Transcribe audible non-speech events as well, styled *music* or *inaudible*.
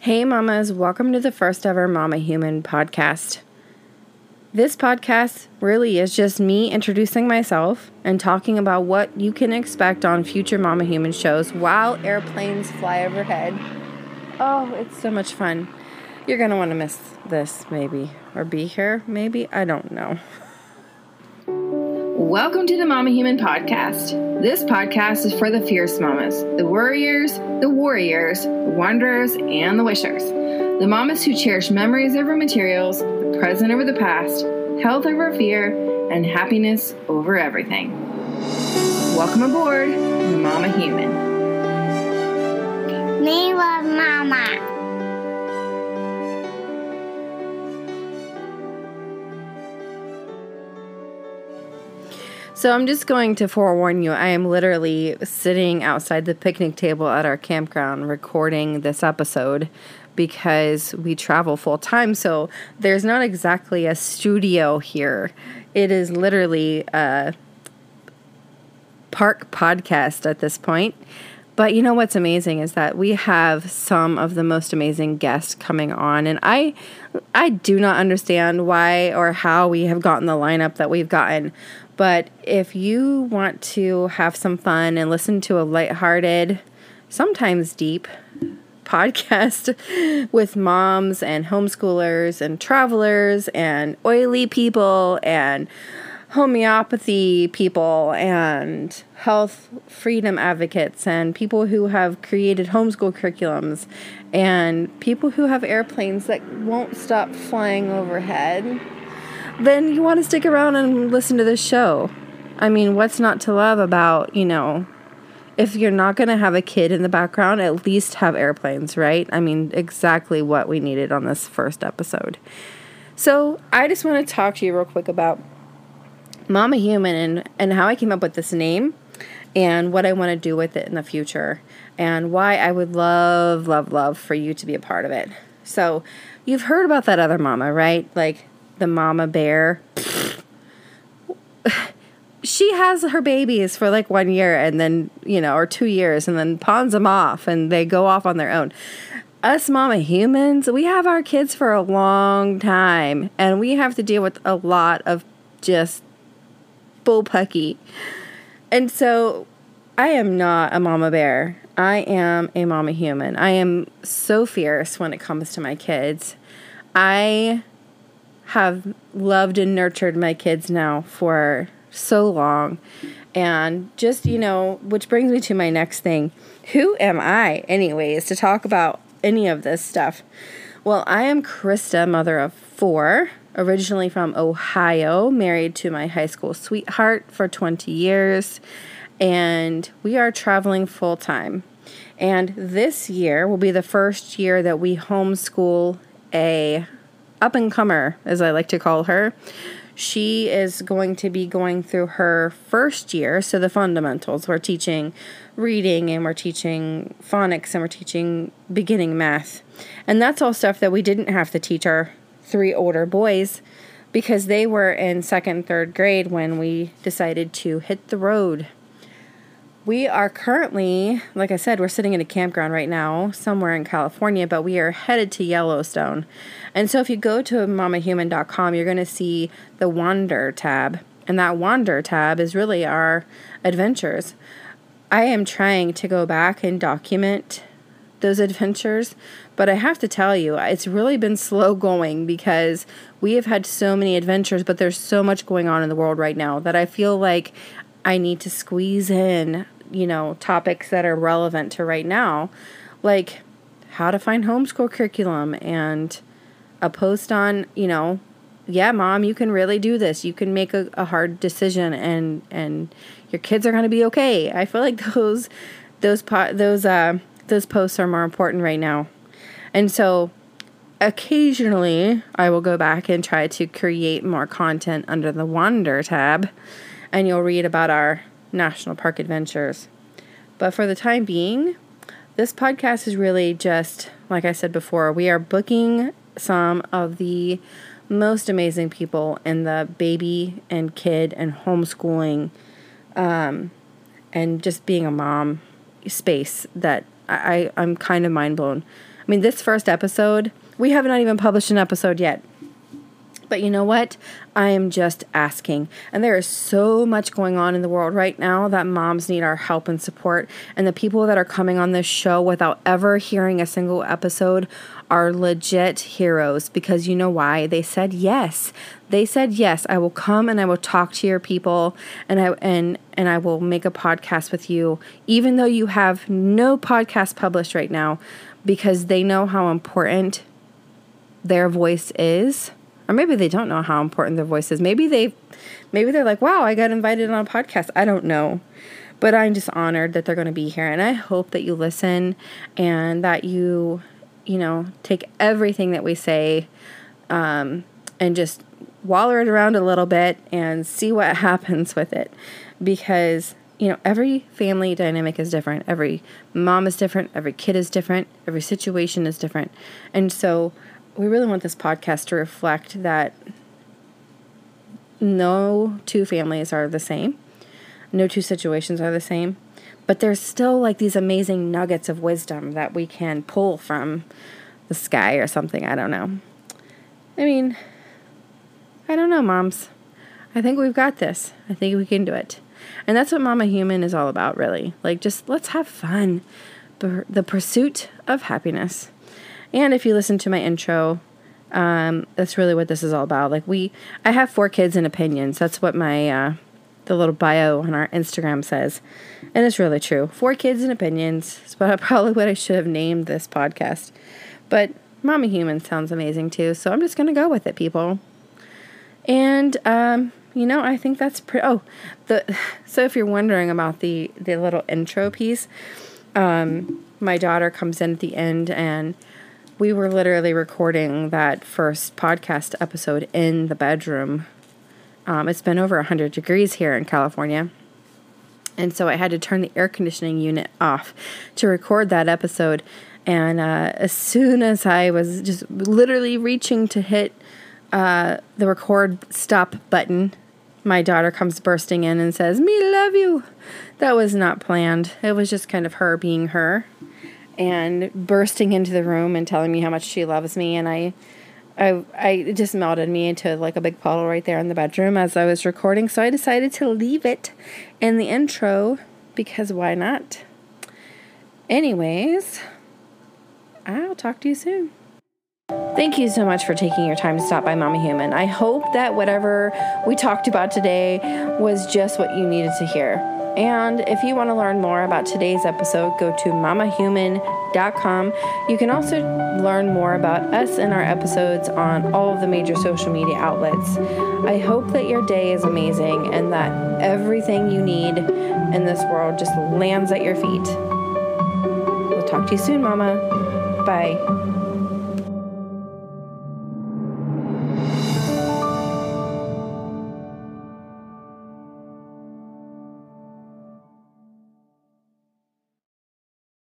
Hey, mamas, welcome to the first ever Mama Human podcast. This podcast really is just me introducing myself and talking about what you can expect on future Mama Human shows while airplanes fly overhead. Oh, it's so much fun. You're going to want to miss this, maybe, or be here, maybe. I don't know. *laughs* Welcome to the Mama Human Podcast. This podcast is for the fierce mamas, the worriers, the warriors, the wanderers, and the wishers. The mamas who cherish memories over materials, the present over the past, health over fear, and happiness over everything. Welcome aboard, Mama Human. Me love Mama. So I'm just going to forewarn you, I am literally sitting outside the picnic table at our campground recording this episode because we travel full time. So there's not exactly a studio here. It is literally a park podcast at this point. But you know what's amazing is that we have some of the most amazing guests coming on and I I do not understand why or how we have gotten the lineup that we've gotten. But if you want to have some fun and listen to a lighthearted, sometimes deep *laughs* podcast with moms and homeschoolers and travelers and oily people and homeopathy people and health freedom advocates and people who have created homeschool curriculums and people who have airplanes that won't stop flying overhead then you want to stick around and listen to this show. I mean, what's not to love about, you know, if you're not going to have a kid in the background, at least have airplanes, right? I mean, exactly what we needed on this first episode. So, I just want to talk to you real quick about Mama Human and, and how I came up with this name and what I want to do with it in the future and why I would love, love, love for you to be a part of it. So, you've heard about that other mama, right? Like the mama bear. she has her babies for like one year and then, you know, or two years and then pawns them off and they go off on their own. Us mama humans, we have our kids for a long time and we have to deal with a lot of just bullpucky. And so I am not a mama bear. I am a mama human. I am so fierce when it comes to my kids. I have loved and nurtured my kids now for so long. And just, you know, which brings me to my next thing. Who am I, anyways, to talk about any of this stuff? Well, I am Krista, mother of four, originally from Ohio, married to my high school sweetheart for 20 years, and we are traveling full time. And this year will be the first year that we homeschool a up and comer, as I like to call her. She is going to be going through her first year, so the fundamentals. We're teaching reading and we're teaching phonics and we're teaching beginning math. And that's all stuff that we didn't have to teach our three older boys because they were in second, third grade when we decided to hit the road we are currently, like I said, we're sitting in a campground right now somewhere in California, but we are headed to Yellowstone. And so if you go to mamahuman.com, you're going to see the Wander tab. And that Wander tab is really our adventures. I am trying to go back and document those adventures, but I have to tell you, it's really been *laughs* slow going because we have had so many adventures, but there's so much going on in the world right now that I feel like I need to squeeze in you know, topics that are relevant to right now, like how to find homeschool curriculum and a post on, you know, yeah, mom, you can really do this. You can make a, a hard decision and and your kids are going to be okay. I feel like *laughs* those those po- those uh those posts are more important right now. And so occasionally I will go back and try to create more content under the Wander tab and you'll read about our national park adventures. But for the time being, this podcast is really just, like I said before, we are booking some of the most amazing people in the baby and kid and homeschooling um, and just being a mom space that I, I'm kind of mind blown. I mean, this first episode, we have not even published an episode yet. But you know what? I am just asking. And there is so much going on in the world right now that moms need our help and support. And the people that are coming on this show without ever hearing a single episode are legit heroes because you know why? They said yes. They said yes, I will come and I will talk to your people and I and and I will make a podcast with you even though you have no podcast published right now because they know how important their voice is or maybe they don't know how important their voice is. Maybe they maybe they're like, "Wow, I got invited on a podcast." I don't know. But I'm just honored that they're going to be here and I hope that you listen and that you, you know, take everything that we say um, and just waller it around a little bit and see what *laughs* happens with it because you know every family dynamic is different every mom is different every kid is different every situation is different and so we really want this podcast to reflect that no two families are the same, no two situations are the same, but there's still like these amazing nuggets of wisdom that we can pull from the sky or something. I don't know. I mean, I don't know, moms. I think we've got this. I think we can do it. And that's what Mama Human is all about, really. Like, just let's have fun. The pursuit of happiness. And if you listen to my intro, um, that's really what this is all about. Like we, I have four kids and opinions. That's what my uh, the little bio on our Instagram says, and it's really true. Four kids and opinions. It's *laughs* probably what I should have named this podcast, but Mama Human sounds amazing too. So I'm just gonna go with it, people. And um, you know, I think that's pretty. Oh, the *laughs* so if you're wondering about the the little intro piece, um, my daughter comes in at the end and we were literally recording that first podcast episode in the bedroom. Um, it's been over 100 degrees here in California. And so I had to turn the air conditioning unit off to record that episode. And uh, as soon as I was just literally reaching to hit uh, the record stop button, my daughter comes bursting in and says, Me love you. That was not planned. It was just kind of her being her and bursting into the room and telling me how much she loves me and I I I just melted me into like a big puddle right there in the bedroom as I was recording so I decided to leave it in the intro because why not? Anyways, I'll talk to you soon. Thank you so much for taking your time to stop by Mama Human. I hope that whatever we talked about today was just what you needed to hear. And if you want to learn more about today's episode, go to mamahuman.com. You can also learn more about us and our episodes on all of the major social media outlets. I hope that your day is amazing and that everything you need in this world just lands at your feet. We'll talk to you soon, Mama. Bye.